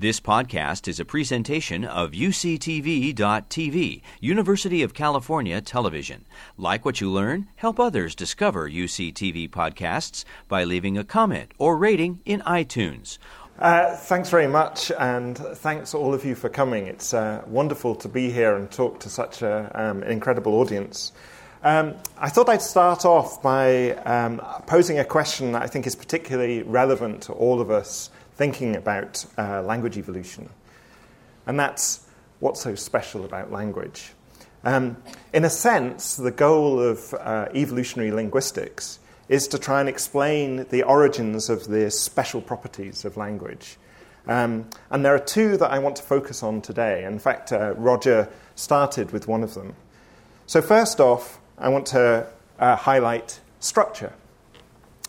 This podcast is a presentation of UCTV.tv, University of California Television. Like what you learn? Help others discover UCTV podcasts by leaving a comment or rating in iTunes. Uh, thanks very much, and thanks all of you for coming. It's uh, wonderful to be here and talk to such a, um, an incredible audience. Um, I thought I'd start off by um, posing a question that I think is particularly relevant to all of us thinking about uh, language evolution. And that's what's so special about language. Um, in a sense, the goal of uh, evolutionary linguistics is to try and explain the origins of the special properties of language. Um, and there are two that I want to focus on today. In fact, uh, Roger started with one of them. So, first off, I want to uh, highlight structure.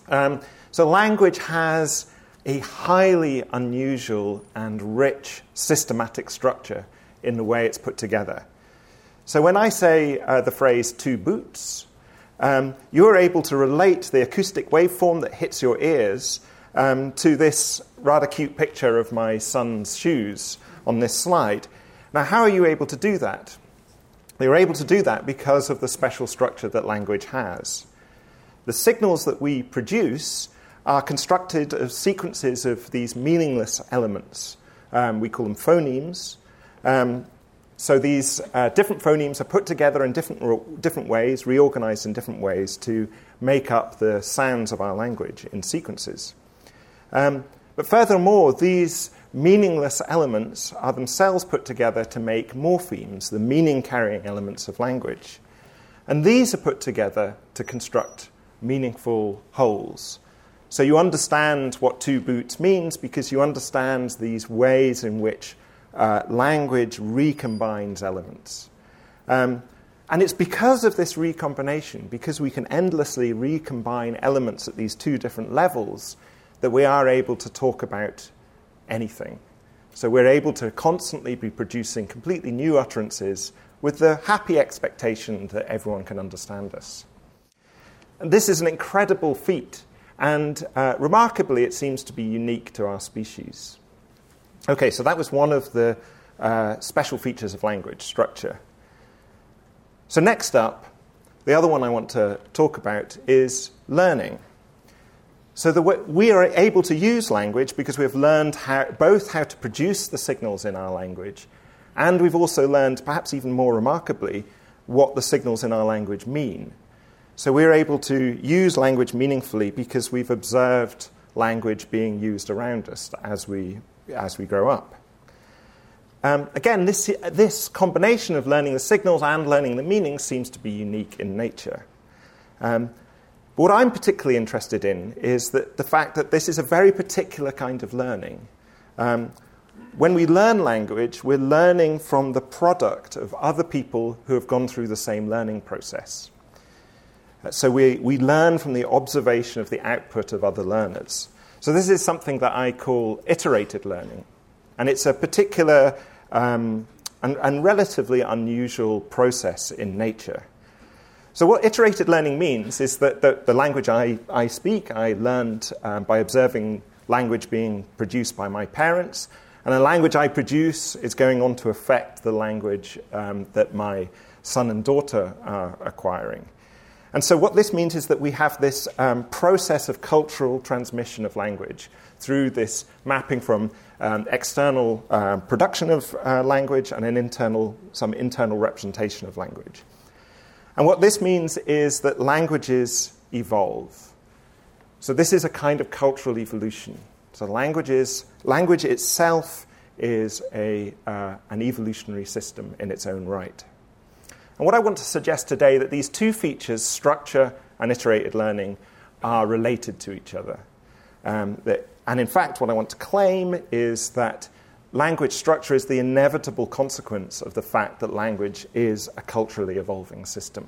Um, so, language has a highly unusual and rich systematic structure in the way it's put together. So when I say uh, the phrase two boots, um, you're able to relate the acoustic waveform that hits your ears um, to this rather cute picture of my son's shoes on this slide. Now, how are you able to do that? You're able to do that because of the special structure that language has. The signals that we produce are constructed of sequences of these meaningless elements. Um, we call them phonemes. Um, so these uh, different phonemes are put together in different, different ways, reorganized in different ways to make up the sounds of our language in sequences. Um, but furthermore, these meaningless elements are themselves put together to make morphemes, the meaning carrying elements of language. And these are put together to construct meaningful wholes. So you understand what two boots means because you understand these ways in which uh, language recombines elements. Um, and it's because of this recombination, because we can endlessly recombine elements at these two different levels, that we are able to talk about anything. So we're able to constantly be producing completely new utterances with the happy expectation that everyone can understand us. And this is an incredible feat and uh, remarkably, it seems to be unique to our species. Okay, so that was one of the uh, special features of language structure. So, next up, the other one I want to talk about is learning. So, the we are able to use language because we've learned how, both how to produce the signals in our language, and we've also learned, perhaps even more remarkably, what the signals in our language mean. So we're able to use language meaningfully because we've observed language being used around us as we, as we grow up. Um, again, this, this combination of learning the signals and learning the meanings seems to be unique in nature. Um, what I'm particularly interested in is that the fact that this is a very particular kind of learning. Um, when we learn language, we're learning from the product of other people who have gone through the same learning process. So we, we learn from the observation of the output of other learners. So this is something that I call iterated learning. And it's a particular um, and, and, relatively unusual process in nature. So, what iterated learning means is that the, the language I, I speak, I learned um, by observing language being produced by my parents, and the language I produce is going on to affect the language um, that my son and daughter are acquiring. And so, what this means is that we have this um, process of cultural transmission of language through this mapping from um, external uh, production of uh, language and an internal, some internal representation of language. And what this means is that languages evolve. So, this is a kind of cultural evolution. So, language, is, language itself is a, uh, an evolutionary system in its own right. And what I want to suggest today that these two features, structure and iterated learning, are related to each other. Um, that, and in fact, what I want to claim is that language structure is the inevitable consequence of the fact that language is a culturally evolving system.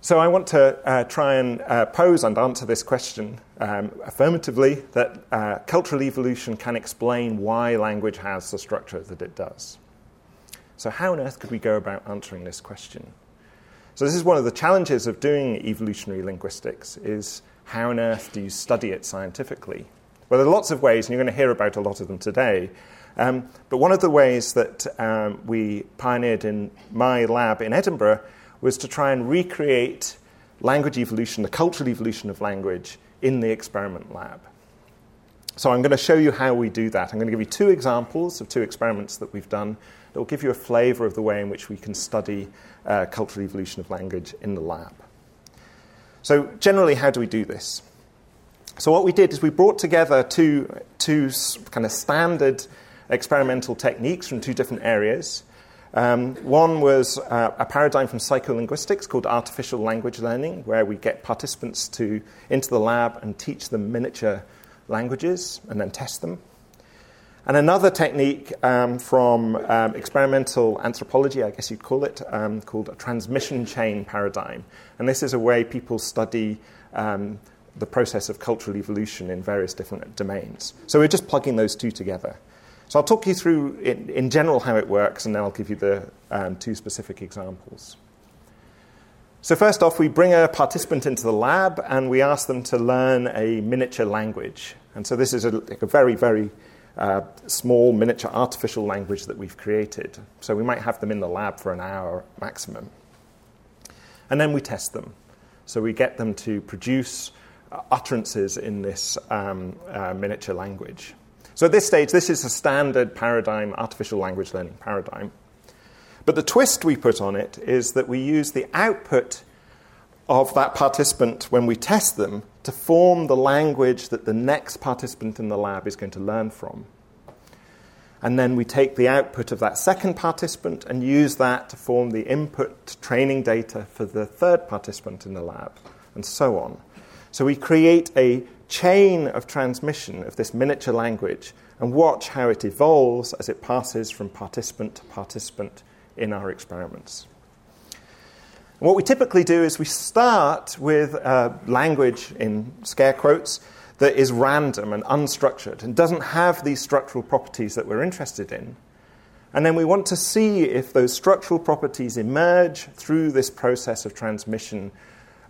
So I want to uh, try and uh, pose and answer this question um, affirmatively that uh, cultural evolution can explain why language has the structure that it does. So, how on earth could we go about answering this question? So, this is one of the challenges of doing evolutionary linguistics: is how on earth do you study it scientifically? Well, there are lots of ways, and you're going to hear about a lot of them today. Um, but one of the ways that um, we pioneered in my lab in Edinburgh was to try and recreate language evolution, the cultural evolution of language, in the experiment lab. So I'm going to show you how we do that. I'm going to give you two examples of two experiments that we've done that will give you a flavor of the way in which we can study uh, cultural evolution of language in the lab. So, generally, how do we do this? So, what we did is we brought together two, two kind of standard experimental techniques from two different areas. Um, one was uh, a paradigm from psycholinguistics called artificial language learning, where we get participants to, into the lab and teach them miniature languages and then test them. And another technique um, from um, experimental anthropology, I guess you'd call it, um, called a transmission chain paradigm. And this is a way people study um, the process of cultural evolution in various different domains. So we're just plugging those two together. So I'll talk you through, in, in general, how it works, and then I'll give you the um, two specific examples. So, first off, we bring a participant into the lab and we ask them to learn a miniature language. And so, this is a, a very, very uh, small miniature artificial language that we've created. So, we might have them in the lab for an hour maximum. And then we test them. So, we get them to produce uh, utterances in this um, uh, miniature language. So at this stage, this is a standard paradigm, artificial language learning paradigm. But the twist we put on it is that we use the output of that participant when we test them to form the language that the next participant in the lab is going to learn from. And then we take the output of that second participant and use that to form the input training data for the third participant in the lab, and so on. So we create a chain of transmission of this miniature language and watch how it evolves as it passes from participant to participant in our experiments. And what we typically do is we start with language in scare quotes that is random and unstructured and doesn't have these structural properties that we're interested in. And then we want to see if those structural properties emerge through this process of transmission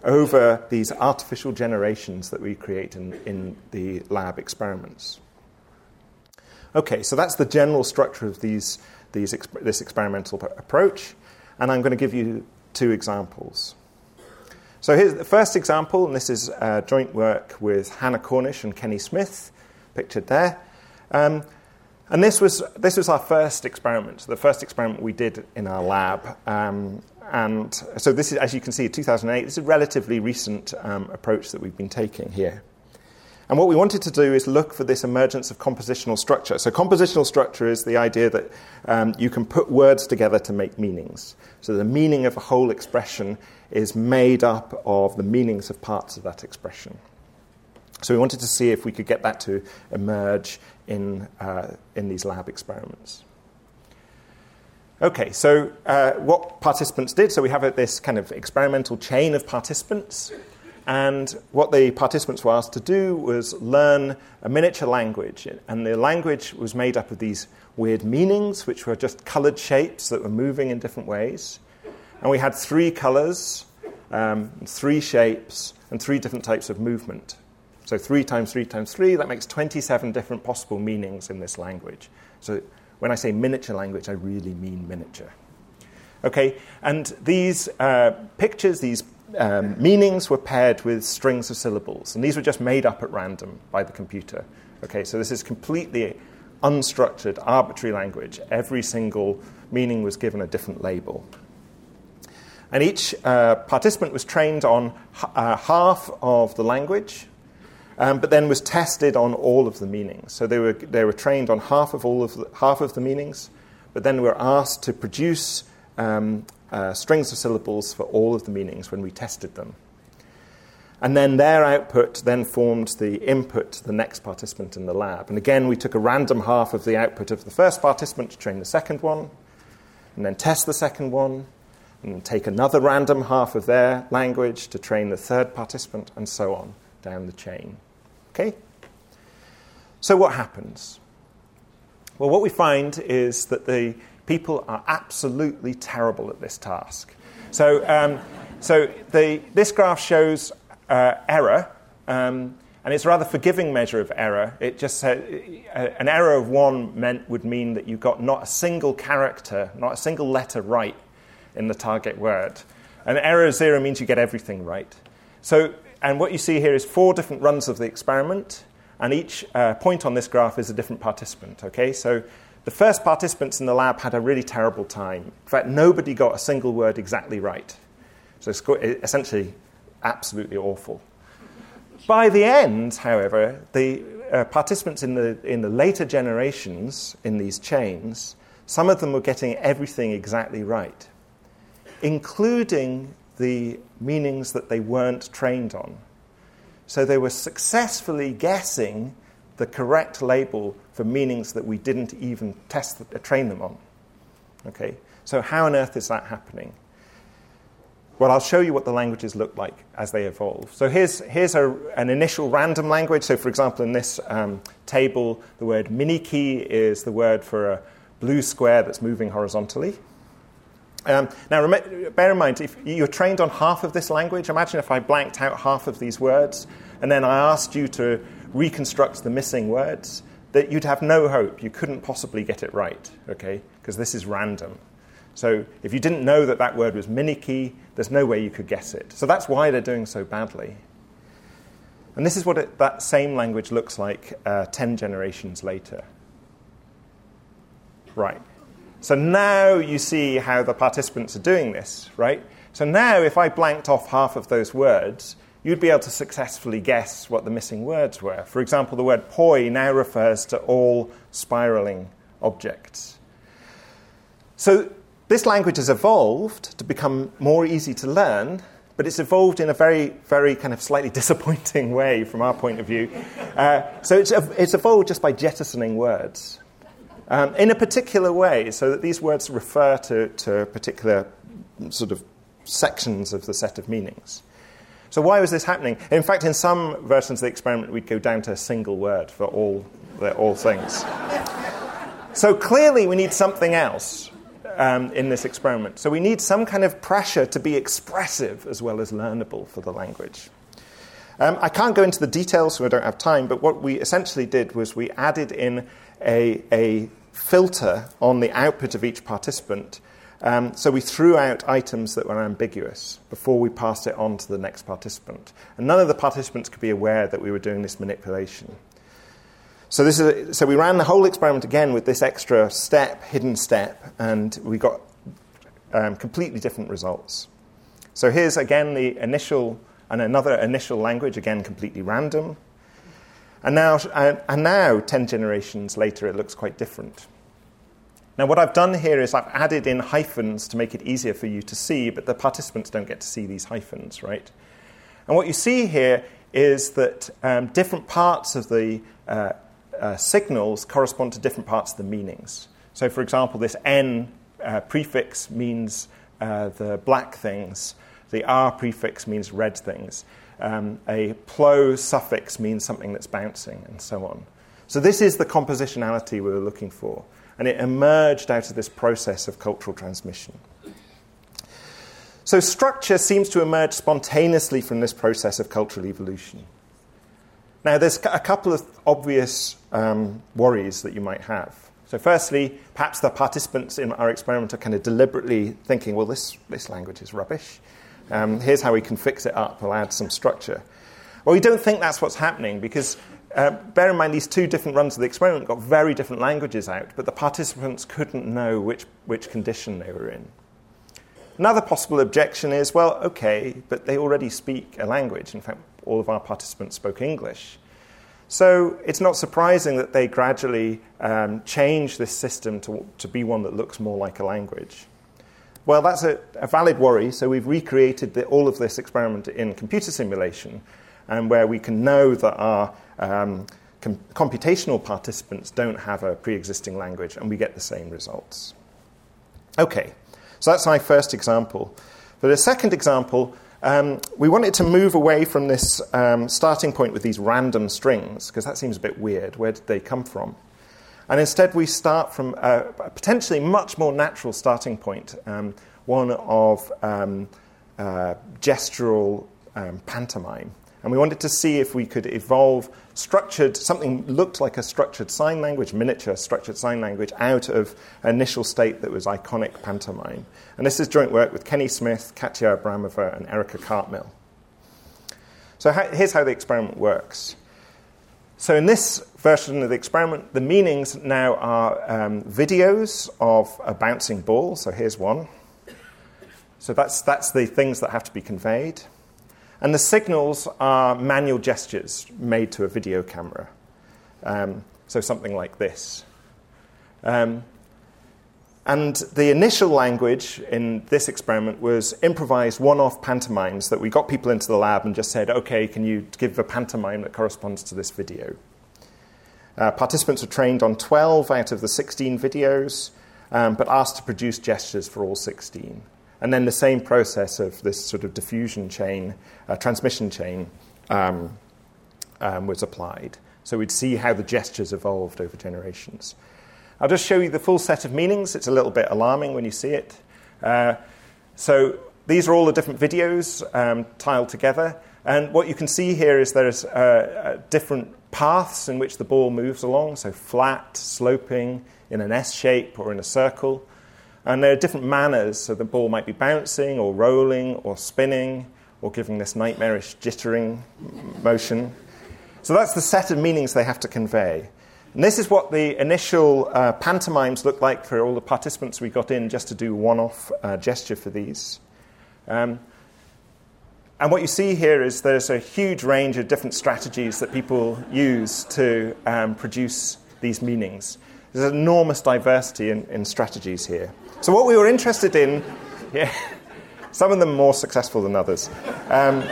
over these artificial generations that we create in, in the lab experiments. Okay, so that's the general structure of these, these this experimental approach, and I'm going to give you two examples. So here's the first example, and this is uh, joint work with Hannah Cornish and Kenny Smith, pictured there. Um, and this was, this was our first experiment, the first experiment we did in our lab. Um, and so this is, as you can see, 2008. This is a relatively recent um, approach that we've been taking here. And what we wanted to do is look for this emergence of compositional structure. So, compositional structure is the idea that um, you can put words together to make meanings. So, the meaning of a whole expression is made up of the meanings of parts of that expression. So, we wanted to see if we could get that to emerge in, uh, in these lab experiments. Okay, so uh, what participants did, so we have this kind of experimental chain of participants, and what the participants were asked to do was learn a miniature language, and the language was made up of these weird meanings, which were just colored shapes that were moving in different ways. And we had three colors, um, three shapes, and three different types of movement. So three times three times three, that makes 27 different possible meanings in this language. So when I say miniature language, I really mean miniature. Okay, and these uh, pictures, these um, meanings were paired with strings of syllables, and these were just made up at random by the computer. Okay, so this is completely unstructured, arbitrary language. Every single meaning was given a different label. And each uh, participant was trained on uh, half of the language, um, but then was tested on all of the meanings. So they were, they were trained on half of, all of the, half of the meanings, but then were asked to produce um, uh, strings of syllables for all of the meanings when we tested them. And then their output then formed the input to the next participant in the lab. And again, we took a random half of the output of the first participant to train the second one, and then test the second one, and take another random half of their language to train the third participant, and so on down the chain. Okay? So, what happens? Well, what we find is that the people are absolutely terrible at this task. So, um, so the, this graph shows uh, error, um, And it's a rather forgiving measure of error. It just said an error of one meant would mean that you got not a single character, not a single letter right in the target word. An error of zero means you get everything right. So, and what you see here is four different runs of the experiment, and each uh, point on this graph is a different participant. Okay, so the first participants in the lab had a really terrible time. In fact, nobody got a single word exactly right. So it's essentially absolutely awful. By the end, however, the uh, participants in the, in the later generations in these chains, some of them were getting everything exactly right, including the meanings that they weren't trained on. So they were successfully guessing the correct label for meanings that we didn't even test, train them on. Okay? So, how on earth is that happening? Well, I'll show you what the languages look like as they evolve. So here's, here's a, an initial random language. So, for example, in this um, table, the word miniki is the word for a blue square that's moving horizontally. Um, now, rem- bear in mind, if you're trained on half of this language, imagine if I blanked out half of these words and then I asked you to reconstruct the missing words, that you'd have no hope. You couldn't possibly get it right, okay? Because this is random. So if you didn't know that that word was miniki, there's no way you could guess it. So that's why they're doing so badly. And this is what it, that same language looks like uh, 10 generations later. Right. So now you see how the participants are doing this, right? So now if I blanked off half of those words, you'd be able to successfully guess what the missing words were. For example, the word poi now refers to all spiraling objects. So this language has evolved to become more easy to learn, but it's evolved in a very, very kind of slightly disappointing way from our point of view. Uh, so it's, it's evolved just by jettisoning words um, in a particular way, so that these words refer to, to particular sort of sections of the set of meanings. So, why was this happening? In fact, in some versions of the experiment, we'd go down to a single word for all, all things. so, clearly, we need something else um, in this experiment. So we need some kind of pressure to be expressive as well as learnable for the language. Um, I can't go into the details, so I don't have time, but what we essentially did was we added in a, a filter on the output of each participant. Um, so we threw out items that were ambiguous before we passed it on to the next participant. And none of the participants could be aware that we were doing this manipulation. So, this is a, so we ran the whole experiment again with this extra step, hidden step, and we got um, completely different results. So here's again the initial and another initial language, again completely random. And now, and now, 10 generations later, it looks quite different. Now, what I've done here is I've added in hyphens to make it easier for you to see, but the participants don't get to see these hyphens, right? And what you see here is that um, different parts of the uh, uh, signals correspond to different parts of the meanings. So, for example, this N uh, prefix means uh, the black things, the R prefix means red things, um, a plo suffix means something that's bouncing, and so on. So, this is the compositionality we were looking for, and it emerged out of this process of cultural transmission. So, structure seems to emerge spontaneously from this process of cultural evolution. Now, there's a couple of obvious um, worries that you might have. So, firstly, perhaps the participants in our experiment are kind of deliberately thinking, well, this, this language is rubbish. Um, here's how we can fix it up. We'll add some structure. Well, we don't think that's what's happening because uh, bear in mind these two different runs of the experiment got very different languages out, but the participants couldn't know which, which condition they were in. Another possible objection is well, okay, but they already speak a language. In fact, all of our participants spoke English. So it's not surprising that they gradually um, change this system to, to be one that looks more like a language. Well, that's a, a valid worry, so we've recreated the, all of this experiment in computer simulation, and where we can know that our um, com- computational participants don't have a pre existing language, and we get the same results. Okay, so that's my first example. For the second example, um, we wanted to move away from this um, starting point with these random strings, because that seems a bit weird. Where did they come from? And instead, we start from a, a potentially much more natural starting point, um, one of um, uh, gestural um, pantomime. And we wanted to see if we could evolve structured, something looked like a structured sign language, miniature structured sign language, out of initial state that was iconic pantomime. And this is joint work with Kenny Smith, Katya Abramova, and Erica Cartmill. So here's how the experiment works. So in this version of the experiment, the meanings now are um, videos of a bouncing ball. So here's one. So that's, that's the things that have to be conveyed. And the signals are manual gestures made to a video camera. Um, so something like this. Um, and the initial language in this experiment was improvised one off pantomimes that we got people into the lab and just said, okay, can you give a pantomime that corresponds to this video? Uh, participants were trained on 12 out of the 16 videos, um, but asked to produce gestures for all 16. And then the same process of this sort of diffusion chain, uh, transmission chain, um, um, was applied. So we'd see how the gestures evolved over generations. I'll just show you the full set of meanings. It's a little bit alarming when you see it. Uh, so these are all the different videos um, tiled together. And what you can see here is there's uh, uh, different paths in which the ball moves along, so flat, sloping, in an S shape or in a circle. And there are different manners, so the ball might be bouncing or rolling or spinning or giving this nightmarish jittering motion. So that's the set of meanings they have to convey. And this is what the initial uh, pantomimes looked like for all the participants we got in just to do one off uh, gesture for these. Um, and what you see here is there's a huge range of different strategies that people use to um, produce these meanings. There's enormous diversity in, in strategies here. So, what we were interested in, yeah, some of them more successful than others. Um,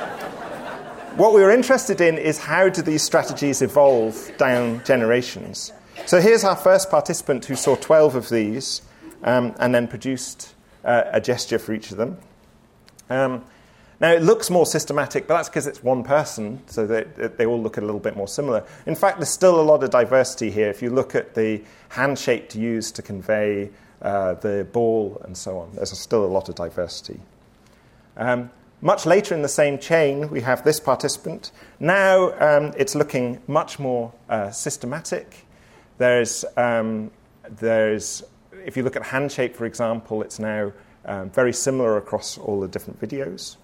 what we were interested in is how do these strategies evolve down generations. So, here's our first participant who saw 12 of these um, and then produced uh, a gesture for each of them. Um, now, it looks more systematic, but that's because it's one person, so they, they all look a little bit more similar. In fact, there's still a lot of diversity here. If you look at the handshake used to convey uh, the ball and so on, there's still a lot of diversity. Um, much later in the same chain, we have this participant. Now um, it's looking much more uh, systematic. There's, um, there's, if you look at handshake, for example, it's now um, very similar across all the different videos.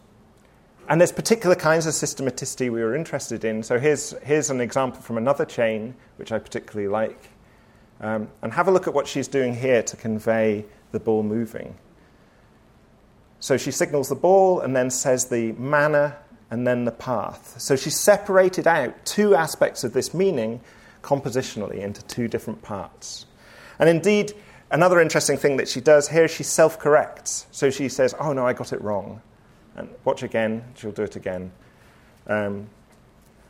And there's particular kinds of systematicity we were interested in. So here's, here's an example from another chain, which I particularly like. Um, and have a look at what she's doing here to convey the ball moving. So she signals the ball and then says the manner and then the path. So she separated out two aspects of this meaning compositionally into two different parts. And indeed, another interesting thing that she does here is she self corrects. So she says, Oh, no, I got it wrong and watch again, she'll do it again. Um,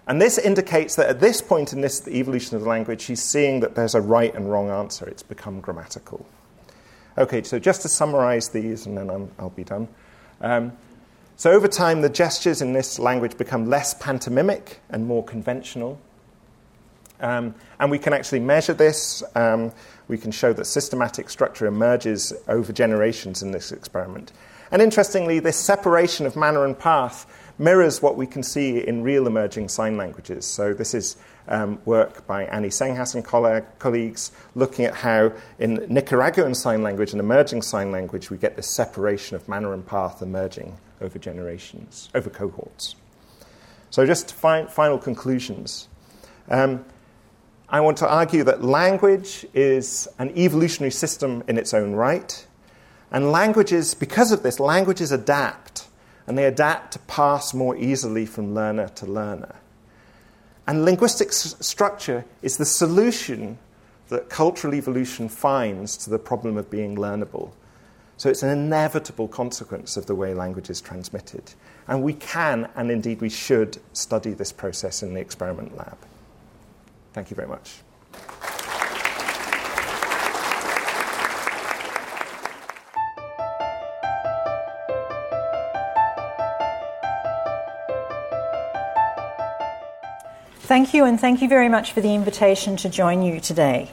and this indicates that at this point in this evolution of the language, he's seeing that there's a right and wrong answer. It's become grammatical. Okay, so just to summarize these, and then i will be done. Um, so over time, the gestures in this language become less pantomimic and more conventional. Um, and we can actually measure this. Um, we can show that systematic structure emerges over generations in this experiment. And interestingly, this separation of manner and path mirrors what we can see in real emerging sign languages. So, this is um, work by Annie Senghas and colleagues looking at how in Nicaraguan sign language and emerging sign language we get this separation of manner and path emerging over generations, over cohorts. So, just fi- final conclusions. Um, I want to argue that language is an evolutionary system in its own right. And languages, because of this, languages adapt, and they adapt to pass more easily from learner to learner. And linguistic s- structure is the solution that cultural evolution finds to the problem of being learnable. So it's an inevitable consequence of the way language is transmitted. And we can, and indeed we should, study this process in the experiment lab. Thank you very much. Thank you, and thank you very much for the invitation to join you today.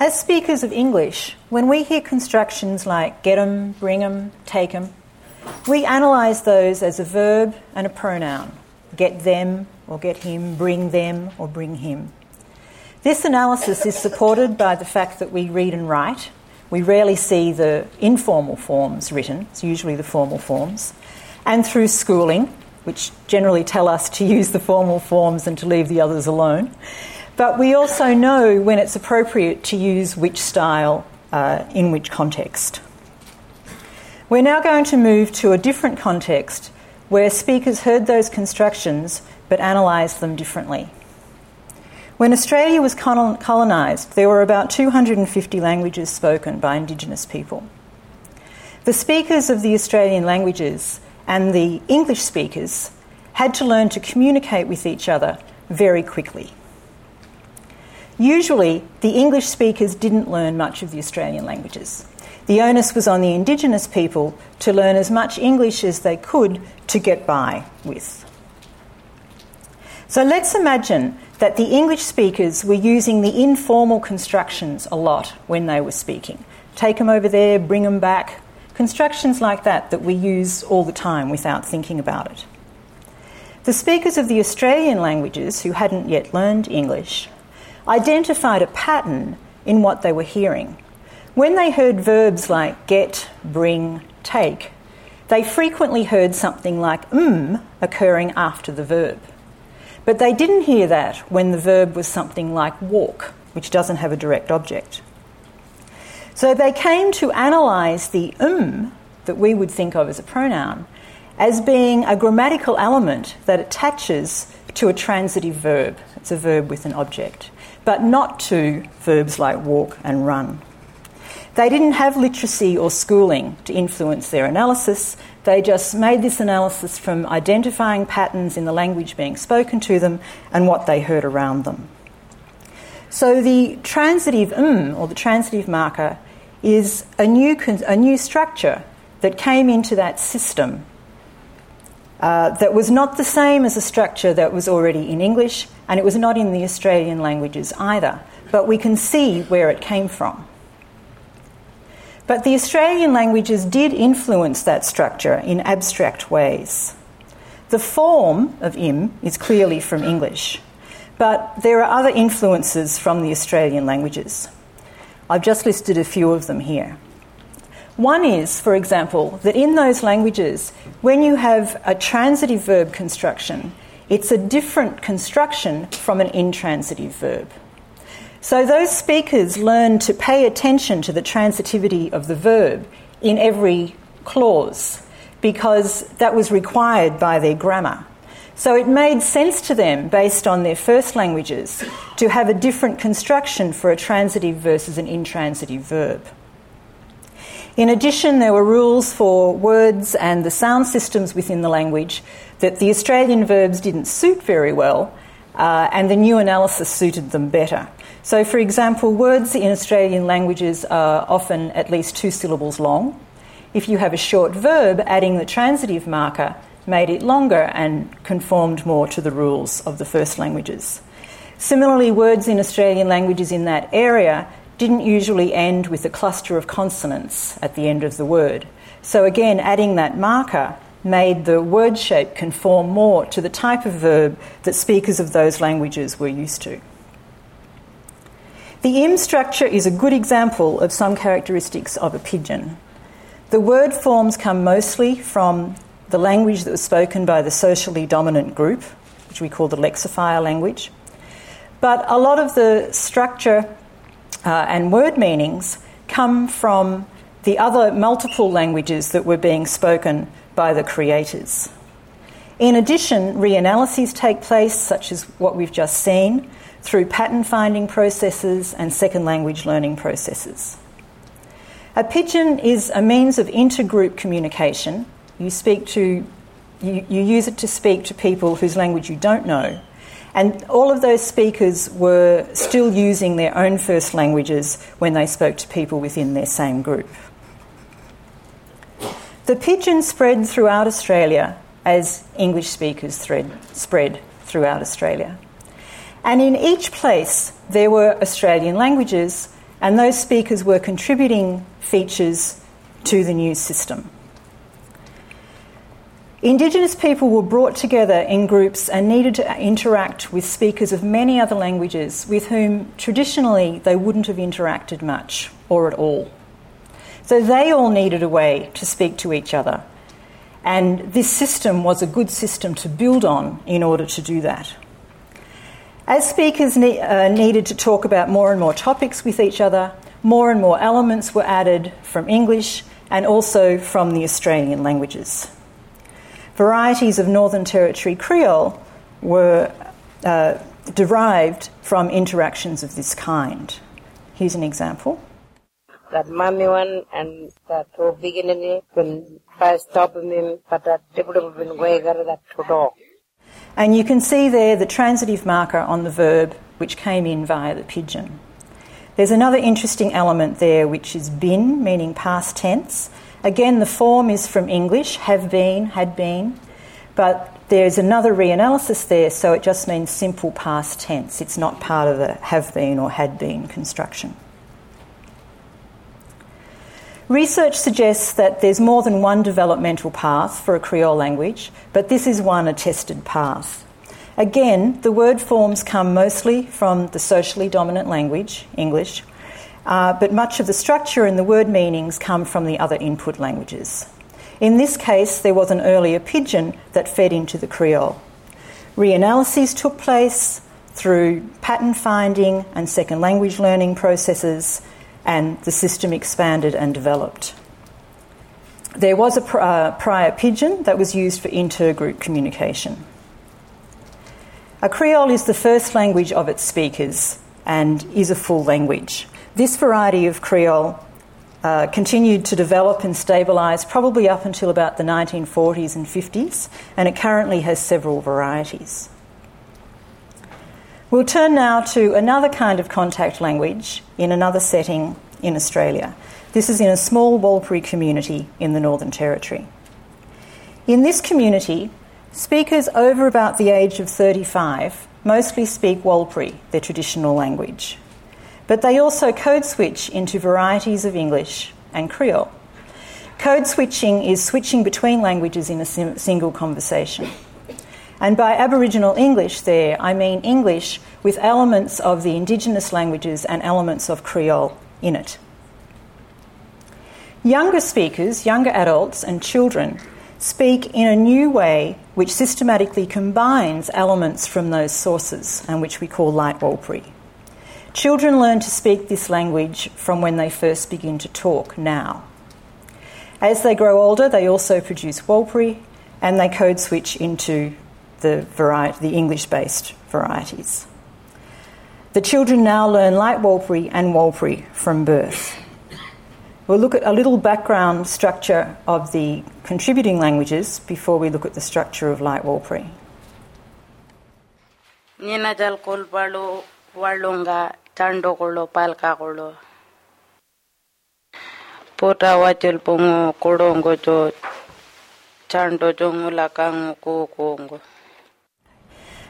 As speakers of English, when we hear constructions like get 'em, bring 'em, take 'em, we analyse those as a verb and a pronoun get them or get him, bring them or bring him. This analysis is supported by the fact that we read and write. We rarely see the informal forms written, it's usually the formal forms, and through schooling, which generally tell us to use the formal forms and to leave the others alone. But we also know when it's appropriate to use which style uh, in which context. We're now going to move to a different context where speakers heard those constructions but analysed them differently. When Australia was colonised, there were about 250 languages spoken by Indigenous people. The speakers of the Australian languages and the English speakers had to learn to communicate with each other very quickly. Usually, the English speakers didn't learn much of the Australian languages. The onus was on the Indigenous people to learn as much English as they could to get by with. So let's imagine that the English speakers were using the informal constructions a lot when they were speaking. Take them over there, bring them back. Constructions like that that we use all the time without thinking about it. The speakers of the Australian languages who hadn't yet learned English identified a pattern in what they were hearing. When they heard verbs like get, bring, take, they frequently heard something like mm occurring after the verb. But they didn't hear that when the verb was something like walk, which doesn't have a direct object. So they came to analyse the um that we would think of as a pronoun as being a grammatical element that attaches to a transitive verb. It's a verb with an object but not to verbs like walk and run. They didn't have literacy or schooling to influence their analysis. They just made this analysis from identifying patterns in the language being spoken to them and what they heard around them. So the transitive um, or the transitive marker, is a new, a new structure that came into that system uh, that was not the same as a structure that was already in English, and it was not in the Australian languages either, but we can see where it came from. But the Australian languages did influence that structure in abstract ways. The form of im is clearly from English, but there are other influences from the Australian languages. I've just listed a few of them here. One is, for example, that in those languages, when you have a transitive verb construction, it's a different construction from an intransitive verb. So those speakers learn to pay attention to the transitivity of the verb in every clause because that was required by their grammar. So it made sense to them, based on their first languages, to have a different construction for a transitive versus an intransitive verb. In addition, there were rules for words and the sound systems within the language that the Australian verbs didn't suit very well, uh, and the new analysis suited them better. So, for example, words in Australian languages are often at least two syllables long. If you have a short verb, adding the transitive marker made it longer and conformed more to the rules of the first languages. Similarly, words in Australian languages in that area didn't usually end with a cluster of consonants at the end of the word. So, again, adding that marker made the word shape conform more to the type of verb that speakers of those languages were used to. The im structure is a good example of some characteristics of a pidgin. The word forms come mostly from the language that was spoken by the socially dominant group, which we call the lexifier language. But a lot of the structure uh, and word meanings come from the other multiple languages that were being spoken by the creators. In addition, reanalyses take place, such as what we've just seen, through pattern finding processes and second language learning processes. A pidgin is a means of intergroup communication. You speak to you, you use it to speak to people whose language you don't know and all of those speakers were still using their own first languages when they spoke to people within their same group. The pidgin spread throughout Australia as English speakers thread, spread throughout Australia. And in each place, there were Australian languages, and those speakers were contributing features to the new system. Indigenous people were brought together in groups and needed to interact with speakers of many other languages with whom traditionally they wouldn't have interacted much or at all. So they all needed a way to speak to each other. And this system was a good system to build on in order to do that. As speakers ne- uh, needed to talk about more and more topics with each other, more and more elements were added from English and also from the Australian languages. Varieties of Northern Territory Creole were uh, derived from interactions of this kind. Here's an example. That mommy one and that beginning when first stop me, but that been way that to dog. And you can see there the transitive marker on the verb which came in via the pidgin. There's another interesting element there which is bin, meaning past tense. Again, the form is from English, have been, had been, but there's another reanalysis there, so it just means simple past tense. It's not part of the have been or had been construction. Research suggests that there's more than one developmental path for a Creole language, but this is one attested path. Again, the word forms come mostly from the socially dominant language, English, uh, but much of the structure and the word meanings come from the other input languages. In this case, there was an earlier pidgin that fed into the Creole. Reanalyses took place through pattern finding and second language learning processes, and the system expanded and developed. There was a uh, prior pidgin that was used for intergroup communication. A Creole is the first language of its speakers and is a full language. This variety of Creole uh, continued to develop and stabilise probably up until about the 1940s and 50s, and it currently has several varieties. We'll turn now to another kind of contact language in another setting in Australia. This is in a small Warlpiri community in the Northern Territory. In this community, speakers over about the age of 35 mostly speak Warlpiri, their traditional language. But they also code switch into varieties of English and Creole. Code switching is switching between languages in a sim- single conversation. And by Aboriginal English, there, I mean English with elements of the indigenous languages and elements of Creole in it. Younger speakers, younger adults, and children speak in a new way which systematically combines elements from those sources and which we call light Warlpiri. Children learn to speak this language from when they first begin to talk now. As they grow older, they also produce Warlpiri and they code switch into the, variety, the English based varieties. The children now learn light Warlpiri and Warlpiri from birth. We'll look at a little background structure of the contributing languages before we look at the structure of light Pongo korongo chando kukongo.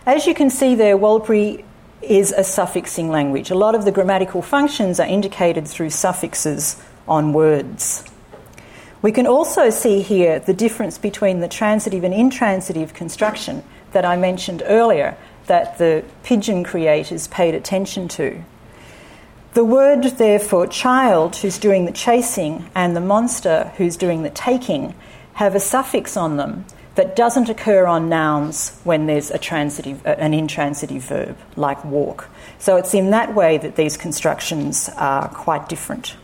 As you can see there, Warlpiri is a suffixing language. A lot of the grammatical functions are indicated through suffixes on words. We can also see here the difference between the transitive and intransitive construction that I mentioned earlier that the pidgin creators paid attention to. The word, therefore, child, who's doing the chasing, and the monster, who's doing the taking, have a suffix on them that doesn't occur on nouns when there's a transitive, an intransitive verb, like walk. So it's in that way that these constructions are quite different.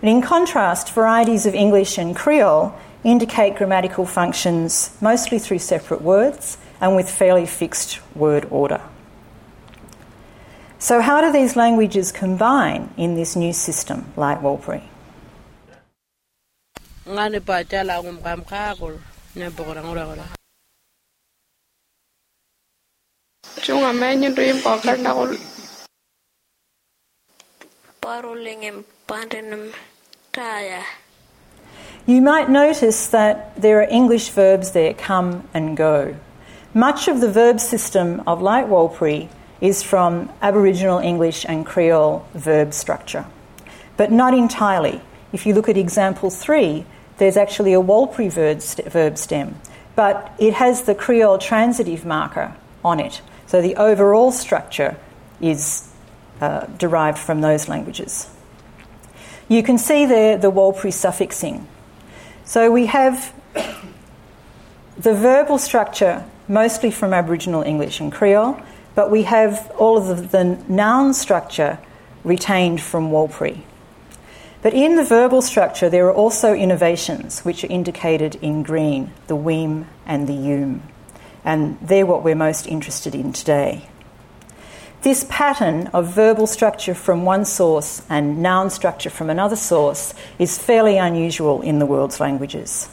And in contrast, varieties of English and Creole indicate grammatical functions mostly through separate words and with fairly fixed word order. So, how do these languages combine in this new system light Warlpiri? You might notice that there are English verbs there, come and go. Much of the verb system of Light Warlpiri is from Aboriginal English and Creole verb structure, but not entirely. If you look at example three, there's actually a Warlpiri verb stem but it has the Creole transitive marker on it. So the overall structure is uh, derived from those languages. You can see there the Warlpiri suffixing. So we have the verbal structure mostly from Aboriginal English and Creole, but we have all of the, noun structure retained from Warlpiri. But in the verbal structure, there are also innovations which are indicated in green the weem and the yum. And they're what we're most interested in today. This pattern of verbal structure from one source and noun structure from another source is fairly unusual in the world's languages.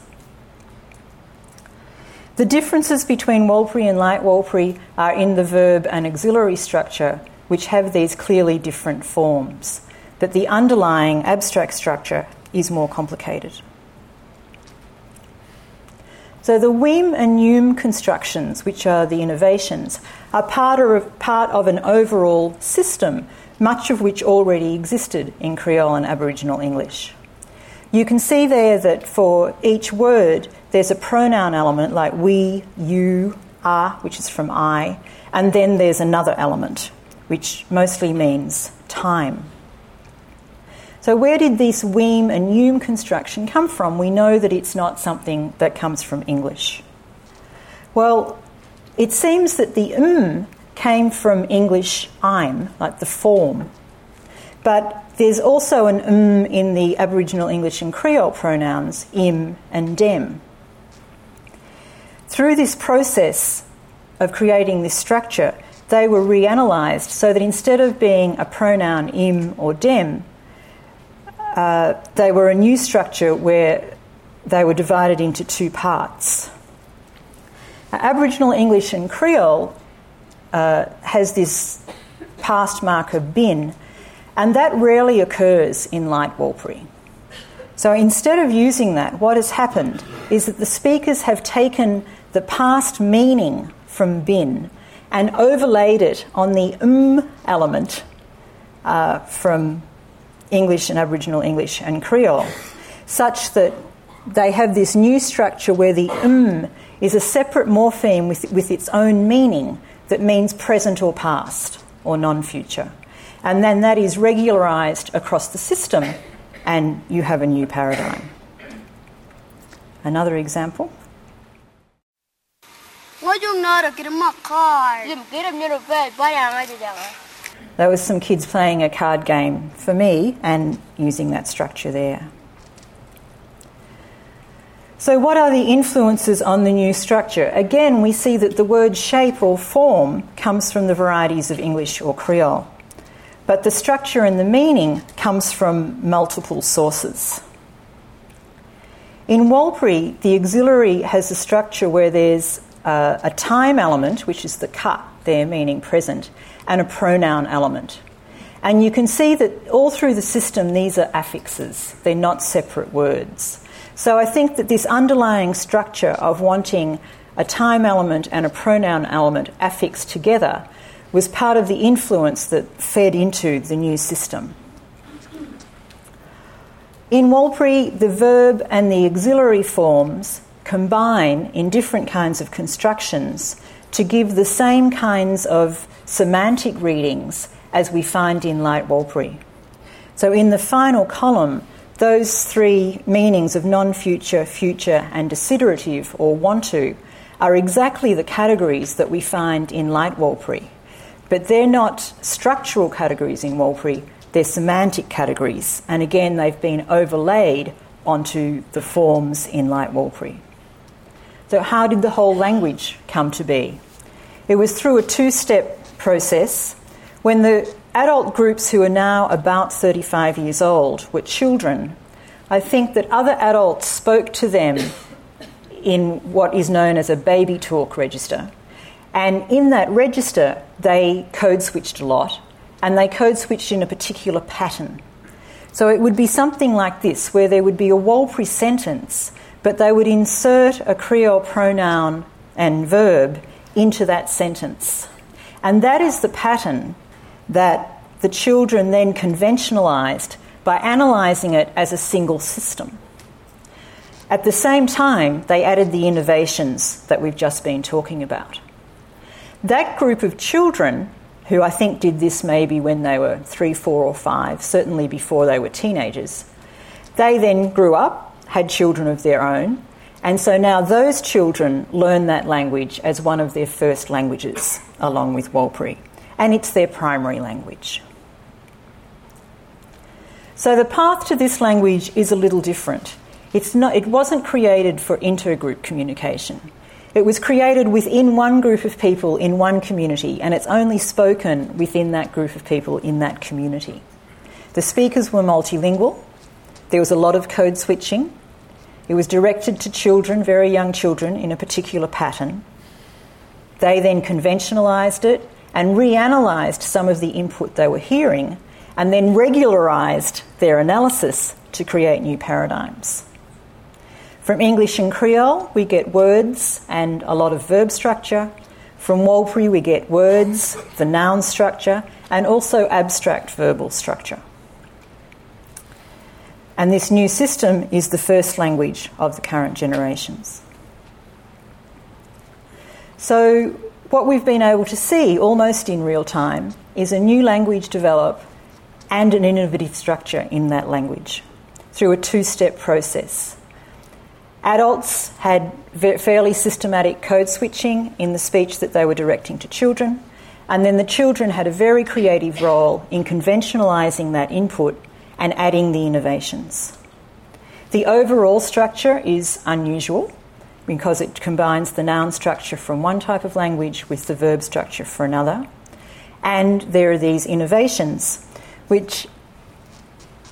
The differences between Warlpiri and Light Warlpiri are in the verb and auxiliary structure, which have these clearly different forms but the underlying abstract structure is more complicated. So the Weem and Yum constructions, which are the innovations, are part of, part of an overall system, much of which already existed in Creole and Aboriginal English. You can see there that for each word, there's a pronoun element like we, you, are, which is from I, and then there's another element, which mostly means time. So, where did this weem and yum construction come from? We know that it's not something that comes from English. Well, it seems that the um came from English I'm, like the form. But there's also an um in the Aboriginal English and Creole pronouns im and dem. Through this process of creating this structure, they were reanalysed so that instead of being a pronoun im or dem, uh, they were a new structure where they were divided into two parts. Aboriginal English and Creole uh, has this past marker bin, and that rarely occurs in Light Warlpiri. So instead of using that, what has happened is that the speakers have taken the past meaning from bin and overlaid it on the um element uh, from English and Aboriginal English and Creole, such that they have this new structure where the um is a separate morpheme with, with its own meaning that means present or past or non future. And then that is regularised across the system, and you have a new paradigm. Another example. There was some kids playing a card game for me and using that structure there. So, what are the influences on the new structure? Again, we see that the word shape or form comes from the varieties of English or Creole, but the structure and the meaning comes from multiple sources. In Warlpiri, the auxiliary has a structure where there's uh, a time element, which is the cut there, meaning present, and a pronoun element. And you can see that all through the system, these are affixes, they're not separate words. So I think that this underlying structure of wanting a time element and a pronoun element affixed together was part of the influence that fed into the new system. In Warlpiri, the verb and the auxiliary forms combine in different kinds of constructions to give the same kinds of semantic readings as we find in Light Warlpiri. So, in the final column, those three meanings of non future, future, and desiderative or want to are exactly the categories that we find in Light Warlpiri. But they're not structural categories in Warlpiri, they're semantic categories. And again, they've been overlaid onto the forms in Light Warlpiri. So, how did the whole language come to be? It was through a two step process when the adult groups who are now about 35 years old were children. I think that other adults spoke to them in what is known as a baby talk register. And in that register, they code switched a lot, and they code switched in a particular pattern. So it would be something like this, where there would be a Warlpiri sentence, but they would insert a Creole pronoun and verb into that sentence. And that is the pattern that the children then conventionalised by analysing it as a single system. At the same time, they added the innovations that we've just been talking about. That group of children, who I think did this maybe when they were three, four, or five, certainly before they were teenagers, they then grew up, had children of their own, and so now those children learn that language as one of their first languages, along with Warlpiri, and it's their primary language. So the path to this language is a little different. It's not, it wasn't created for intergroup communication. It was created within one group of people in one community, and it's only spoken within that group of people in that community. The speakers were multilingual, there was a lot of code switching, it was directed to children, very young children, in a particular pattern. They then conventionalised it and reanalysed some of the input they were hearing and then regularised their analysis to create new paradigms. From English and Creole, we get words and a lot of verb structure. From Warlpiri, we get words, the noun structure, and also abstract verbal structure. And this new system is the first language of the current generations. So, what we've been able to see almost in real time is a new language develop and an innovative structure in that language through a two step process. Adults had fairly systematic code switching in the speech that they were directing to children, and then the children had a very creative role in conventionalising that input and adding the innovations. The overall structure is unusual because it combines the noun structure from one type of language with the verb structure for another. And there are these innovations which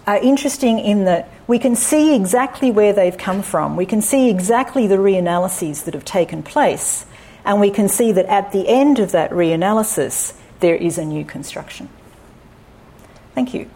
are interesting in that we can see exactly where they've come from. We can see exactly the reanalyses that have taken place. And we can see that at the end of that reanalysis, there is a new construction. Thank you.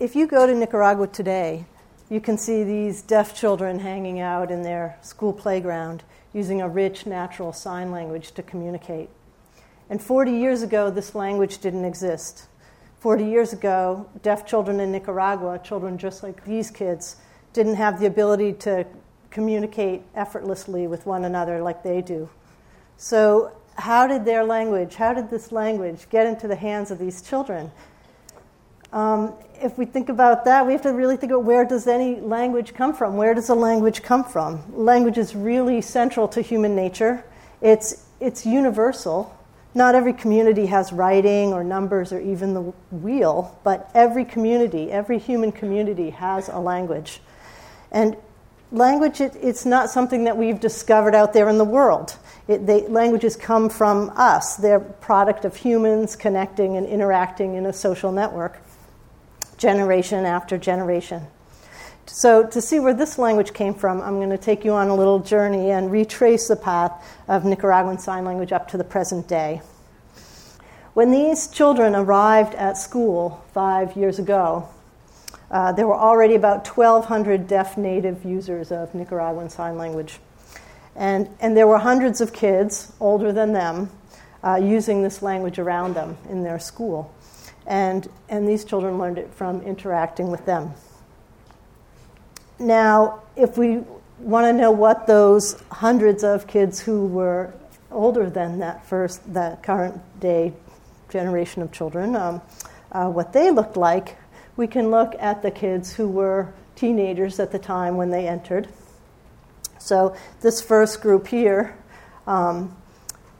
if you go to Nicaragua today, you can see these deaf children hanging out in their school playground using a rich natural sign language to communicate. And 40 years ago, this language didn't exist. 40 years ago, deaf children in Nicaragua, children just like these kids, didn't have the ability to communicate effortlessly with one another like they do. So, how did their language, how did this language get into the hands of these children? Um, if we think about that, we have to really think about where does any language come from? Where does a language come from? Language is really central to human nature. It's, it's universal. Not every community has writing or numbers or even the wheel, but every community, every human community has a language. And language, it, it's not something that we've discovered out there in the world. It, they, languages come from us. They're product of humans connecting and interacting in a social network generation after generation. So, to see where this language came from, I'm going to take you on a little journey and retrace the path of Nicaraguan Sign Language up to the present day. When these children arrived at school five years ago, uh, there were already about 1,200 deaf native users of Nicaraguan Sign Language. And, and there were hundreds of kids older than them uh, using this language around them in their school. And, and these children learned it from interacting with them. Now, if we want to know what those hundreds of kids who were older than that first, that current day generation of children, um, uh, what they looked like, we can look at the kids who were teenagers at the time when they entered. So, this first group here um,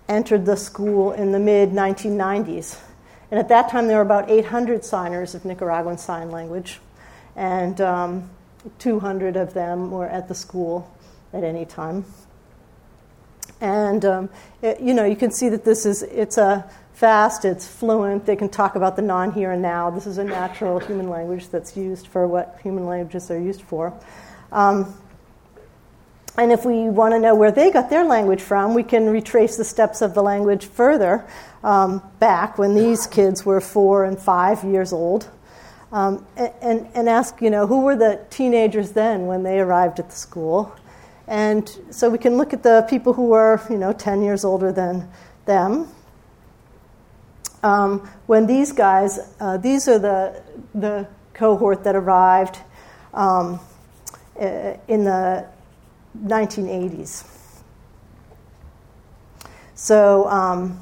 entered the school in the mid 1990s. And at that time, there were about 800 signers of Nicaraguan Sign Language, and um, 200 of them were at the school at any time. And um, it, you know, you can see that this is it's a fast, it's fluent. They can talk about the non here and now. This is a natural human language that's used for what human languages are used for. Um, and if we want to know where they got their language from, we can retrace the steps of the language further um, back when these kids were four and five years old. Um, and, and ask, you know, who were the teenagers then when they arrived at the school? And so we can look at the people who were, you know, 10 years older than them. Um, when these guys, uh, these are the, the cohort that arrived um, in the 1980s. So um,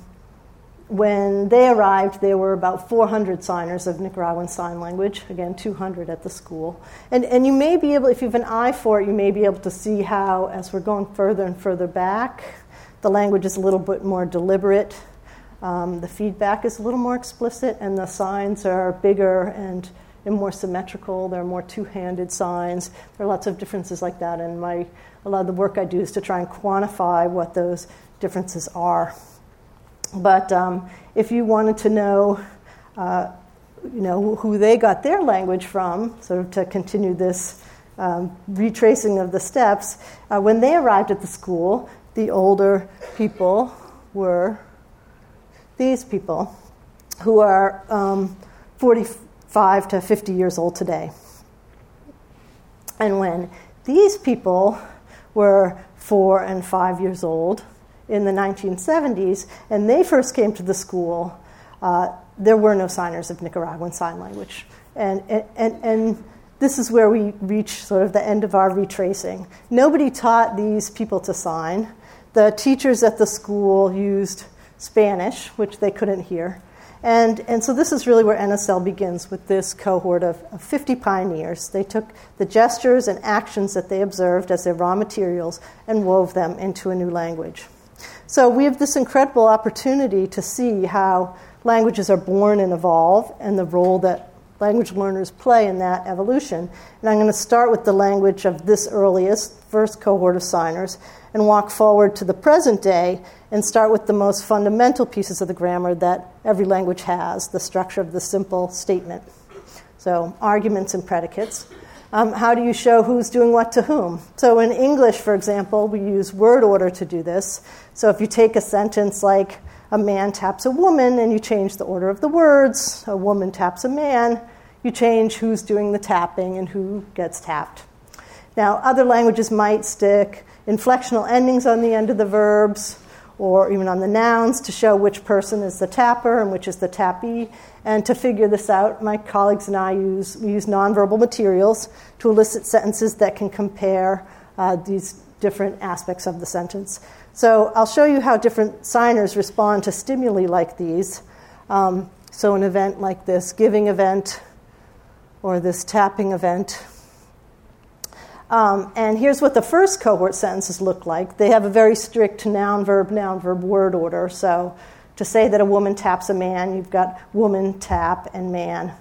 when they arrived, there were about 400 signers of Nicaraguan Sign Language, again, 200 at the school. And, and you may be able, if you have an eye for it, you may be able to see how, as we're going further and further back, the language is a little bit more deliberate. Um, the feedback is a little more explicit, and the signs are bigger and, and more symmetrical. There are more two handed signs. There are lots of differences like that, and my, a lot of the work I do is to try and quantify what those differences are. But um, if you wanted to know, uh, you know, who they got their language from, sort of to continue this um, retracing of the steps, uh, when they arrived at the school, the older people were these people who are um, 45 to 50 years old today. And when these people were four and five years old, in the 1970s, and they first came to the school, uh, there were no signers of Nicaraguan Sign Language. And, and, and this is where we reach sort of the end of our retracing. Nobody taught these people to sign. The teachers at the school used Spanish, which they couldn't hear. And, and so this is really where NSL begins with this cohort of, of 50 pioneers. They took the gestures and actions that they observed as their raw materials and wove them into a new language. So we have this incredible opportunity to see how languages are born and evolve and the role that language learners play in that evolution. And I'm going to start with the language of this earliest, first cohort of signers, and walk forward to the present day and start with the most fundamental pieces of the grammar that every language has the structure of the simple statement. So, arguments and predicates. Um, how do you show who's doing what to whom? So, in English, for example, we use word order to do this. So, if you take a sentence like, a man taps a woman, and you change the order of the words, a woman taps a man, you change who's doing the tapping and who gets tapped. Now, other languages might stick inflectional endings on the end of the verbs or even on the nouns to show which person is the tapper and which is the tappee. And to figure this out, my colleagues and I use, we use nonverbal materials to elicit sentences that can compare uh, these different aspects of the sentence. So I'll show you how different signers respond to stimuli like these. Um, so, an event like this giving event or this tapping event um, and here's what the first cohort sentences look like. They have a very strict noun verb, noun verb word order. So to say that a woman taps a man, you've got woman tap and man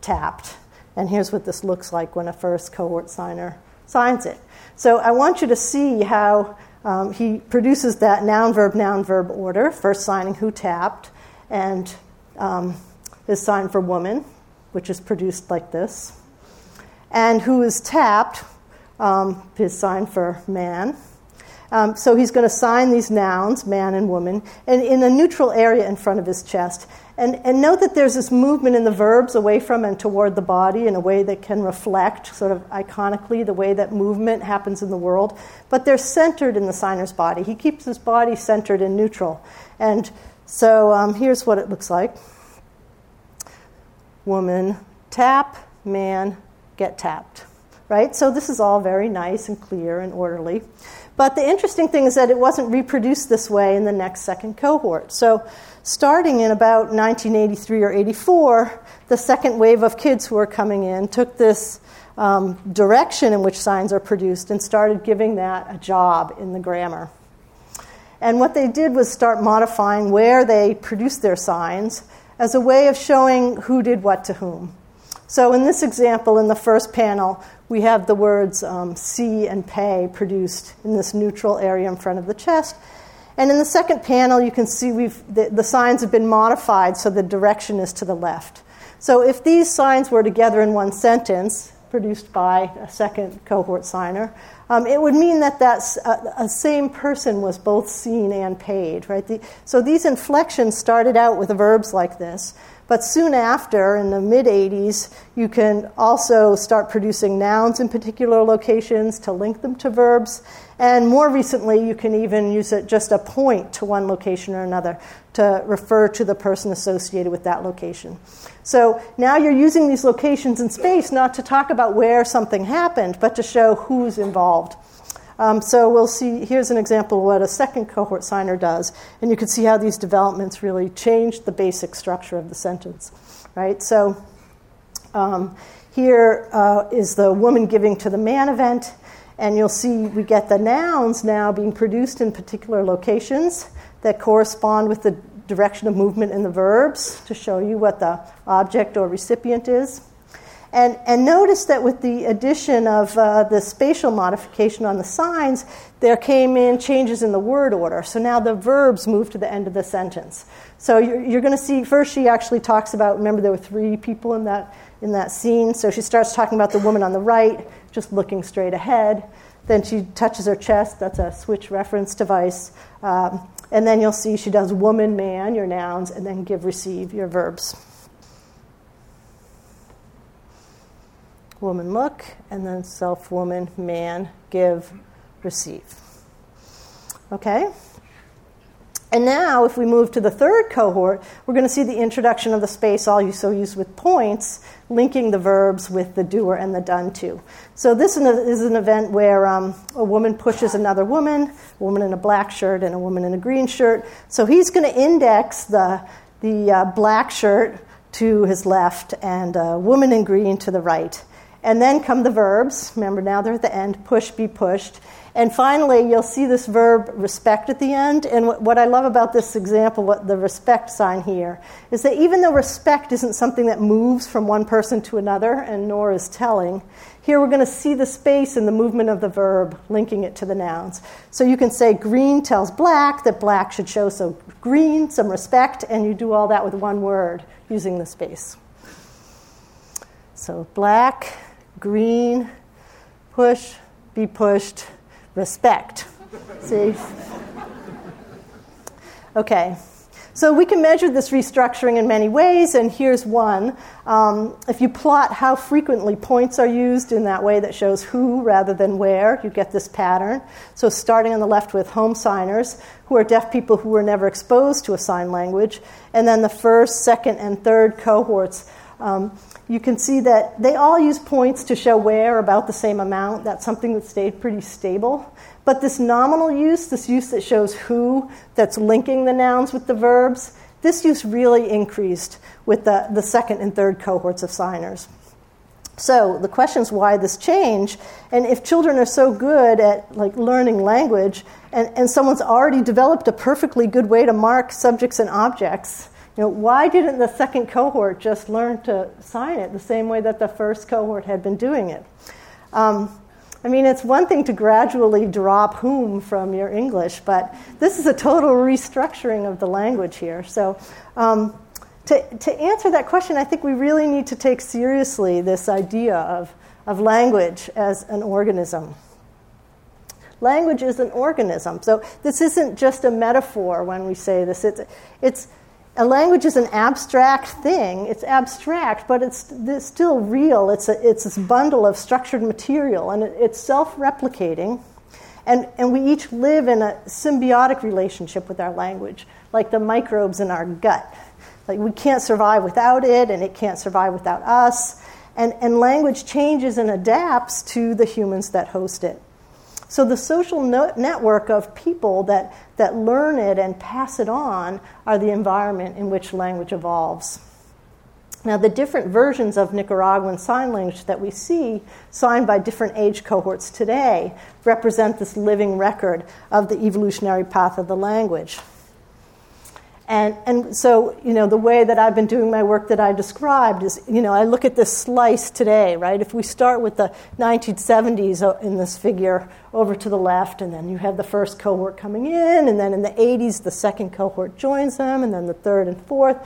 tapped. And here's what this looks like when a first cohort signer signs it. So I want you to see how um, he produces that noun verb, noun verb order, first signing who tapped, and um, his sign for woman, which is produced like this. And who is tapped, um, his sign for man. Um, so he's going to sign these nouns, man and woman, and in a neutral area in front of his chest. And, and note that there's this movement in the verbs away from and toward the body in a way that can reflect, sort of iconically, the way that movement happens in the world. But they're centered in the signer's body. He keeps his body centered and neutral. And so um, here's what it looks like Woman, tap, man, get tapped right? So this is all very nice and clear and orderly. But the interesting thing is that it wasn't reproduced this way in the next second cohort. So, starting in about 1983 or 84, the second wave of kids who were coming in took this um, direction in which signs are produced and started giving that a job in the grammar. And what they did was start modifying where they produced their signs as a way of showing who did what to whom. So, in this example, in the first panel, we have the words um, see and pay produced in this neutral area in front of the chest. And in the second panel, you can see we've, the, the signs have been modified so the direction is to the left. So if these signs were together in one sentence, produced by a second cohort signer, um, it would mean that that a, same person was both seen and paid, right? The, so these inflections started out with verbs like this, But soon after, in the mid 80s, you can also start producing nouns in particular locations to link them to verbs. And more recently, you can even use it just a point to one location or another to refer to the person associated with that location. So now you're using these locations in space not to talk about where something happened, but to show who's involved. Um, so we'll see, here's an example of what a second cohort signer does. And you can see how these developments really change the basic structure of the sentence, right? So um, here uh, is the woman giving to the man event. And you'll see we get the nouns now being produced in particular locations that correspond with the direction of movement in the verbs to show you what the object or recipient is. And, and notice that with the addition of uh, the spatial modification on the signs, there came in changes in the word order. So now the verbs move to the end of the sentence. So you're, you're going to see, first she actually talks about, remember there were three people in that, in that scene. So she starts talking about the woman on the right, just looking straight ahead. Then she touches her chest, that's a switch reference device. Um, and then you'll see she does woman, man, your nouns, and then give, receive, your verbs. Woman look, and then self woman, man, give, receive. Okay? And now, if we move to the third cohort, we're going to see the introduction of the space all you so used with points, linking the verbs with the doer and the done to. So, this is an event where um, a woman pushes another woman, a woman in a black shirt and a woman in a green shirt. So, he's going to index the, the uh, black shirt to his left and a woman in green to the right. And then come the verbs. Remember, now they're at the end push, be pushed. And finally, you'll see this verb respect at the end. And what I love about this example, what the respect sign here, is that even though respect isn't something that moves from one person to another, and nor is telling, here we're going to see the space and the movement of the verb, linking it to the nouns. So you can say green tells black that black should show some green, some respect, and you do all that with one word using the space. So black green, push, be pushed, respect. See? Okay. So we can measure this restructuring in many ways, and here's one. Um, if you plot how frequently points are used in that way that shows who rather than where, you get this pattern. So starting on the left with home signers, who are deaf people who were never exposed to a sign language, and then the first, second, and third cohorts. Um, you can see that they all use points to show where about the same amount. That's something that stayed pretty stable. But this nominal use, this use that shows who, that's linking the nouns with the verbs, this use really increased with the, the second and third cohorts of signers. So the question is why this change, and if children are so good at like learning language, and, and someone's already developed a perfectly good way to mark subjects and objects, you know, why didn't the second cohort just learn to sign it the same way that the first cohort had been doing it? Um, I mean, it's one thing to gradually drop whom from your English, but this is a total restructuring of the language here. So, um, to, to answer that question, I think we really need to take seriously this idea of, of language as an organism. Language is an organism. So, this isn't just a metaphor when we say this, it's, it's a language is an abstract thing. It's abstract, but it's, it's still real. It's, a, it's this bundle of structured material, and it, it's self replicating. And, and we each live in a symbiotic relationship with our language, like the microbes in our gut. Like we can't survive without it, and it can't survive without us. And, and language changes and adapts to the humans that host it. So the social no- network of people that, that learn it and pass it on are the environment in which language evolves. Now, the different versions of Nicaraguan Sign Language that we see, signed by different age cohorts today, represent this living record of the evolutionary path of the language. And, and so, you know, the way that I've been doing my work that I described is, you know, I look at this slice today, right? If we start with the 1970s uh, in this figure over to the left, and then you have the first cohort coming in, and then in the 80s, the second cohort joins them, and then the third and fourth,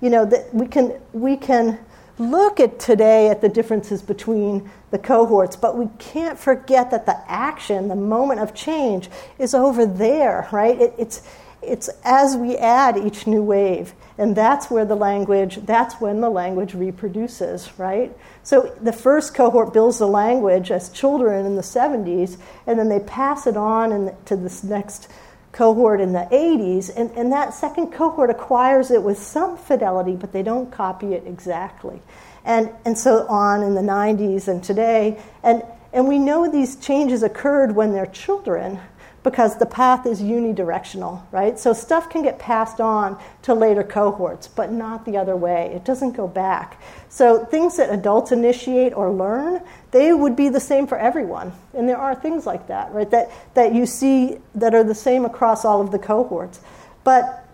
you know, we can, we can look at today at the differences between the cohorts, but we can't forget that the action, the moment of change, is over there, right? It, it's it's as we add each new wave, and that's where the language, that's when the language reproduces, right? So the first cohort builds the language as children in the 70s, and then they pass it on in, to this next cohort in the 80s, and, and that second cohort acquires it with some fidelity, but they don't copy it exactly. And, and so on in the 90s and today. And, and we know these changes occurred when they're children because the path is unidirectional, right? So stuff can get passed on to later cohorts, but not the other way. It doesn't go back. So things that adults initiate or learn, they would be the same for everyone. And there are things like that, right? That that you see that are the same across all of the cohorts. But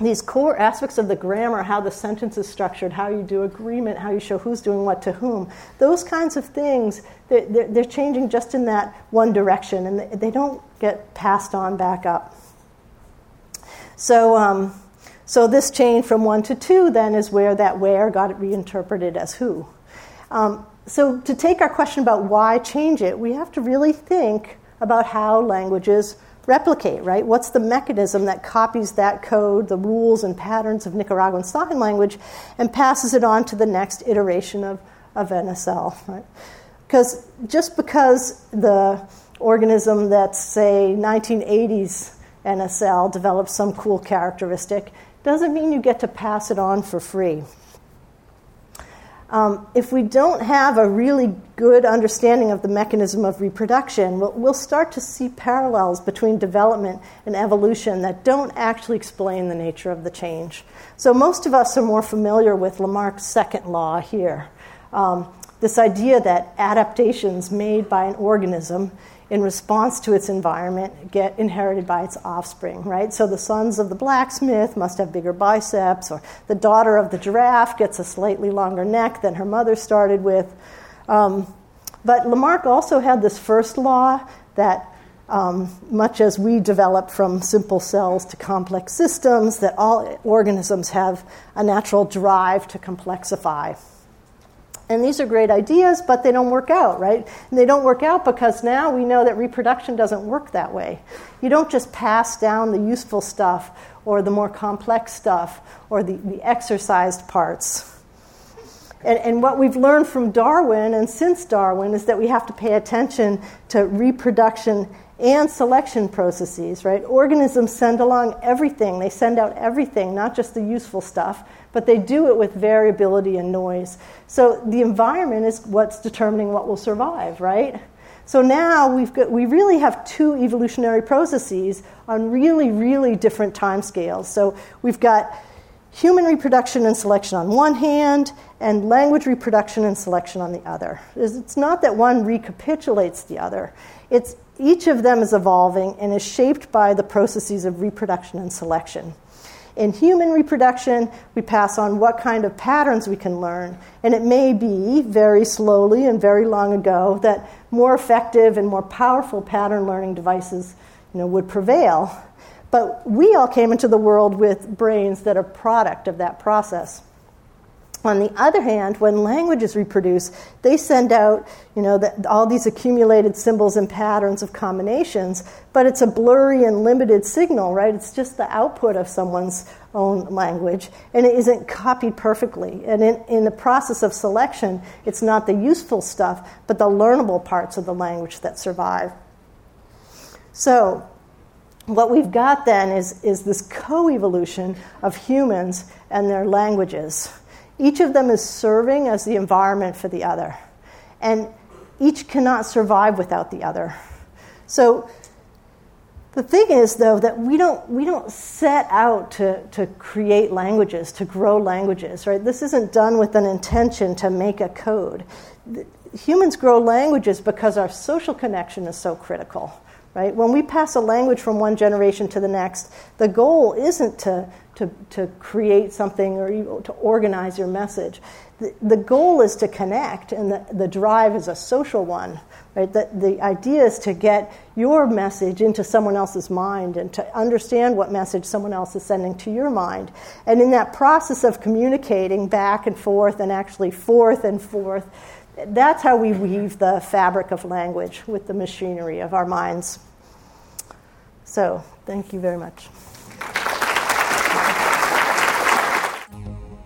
these core aspects of the grammar, how the sentence is structured, how you do agreement, how you show who's doing what to whom, those kinds of things, they're, they're changing just in that one direction and they don't get passed on back up. So, um, so this chain from one to two then is where that where got reinterpreted as who. Um, so to take our question about why change it, we have to really think about how languages replicate, right? What's the mechanism that copies that code, the rules and patterns of Nicaraguan Sign Language, and passes it on to the next iteration of, of NSL, right? Because just because the organism that's, say, 1980s NSL develops some cool characteristic doesn't mean you get to pass it on for free. Um, if we don't have a really good understanding of the mechanism of reproduction, we'll, we'll, start to see parallels between development and evolution that don't actually explain the nature of the change. So, most of us are more familiar with Lamarck's second law here. Um, this idea that adaptations made by an organism in response to its environment get inherited by its offspring, right? So the sons of the blacksmith must have bigger biceps, or the daughter of the giraffe gets a slightly longer neck than her mother started with. Um, but Lamarck also had this first law that um, much as we develop from simple cells to complex systems, that all organisms have a natural drive to complexify. And these are great ideas, but they don't work out, right? And they don't work out because now we know that reproduction doesn't work that way. You don't just pass down the useful stuff or the more complex stuff or the, the exercised parts. And, and what we've learned from Darwin and since Darwin is that we have to pay attention to reproduction and selection processes, right? Organisms send along everything. They send out everything, not just the useful stuff, but they do it with variability and noise. So the environment is what's determining what will survive, right? So now we've got, we really have two evolutionary processes on really, really different time scales. So we've got human reproduction and selection on one hand, and language reproduction and selection on the other. It's not that one recapitulates the other. It's each of them is evolving and is shaped by the processes of reproduction and selection. In human reproduction, we pass on what kind of patterns we can learn, and it may be very slowly and very long ago that more effective and more powerful pattern learning devices you know, would prevail. But we all came into the world with brains that are product of that process. On the other hand, when languages reproduce, they send out, you know, the, all these accumulated symbols and patterns of combinations, but it's a blurry and limited signal, right? It's just the output of someone's own language, and it isn't copied perfectly. And in, in the process of selection, it's not the useful stuff, but the learnable parts of the language that survive. So, what we've got then is, is this co evolution of humans and their languages. Each of them is serving as the environment for the other. And each cannot survive without the other. So the thing is, though, that we don't, we don't set out to, to create languages, to grow languages, right? This isn't done with an intention to make a code. Humans grow languages because our social connection is so critical, right? When we pass a language from one generation to the next, the goal isn't to to, to create something or to organize your message. The, the goal is to connect, and the, the drive is a social one. Right? The, the idea is to get your message into someone else's mind and to understand what message someone else is sending to your mind. And in that process of communicating back and forth and actually forth and forth, that's how we weave the fabric of language with the machinery of our minds. So, thank you very much.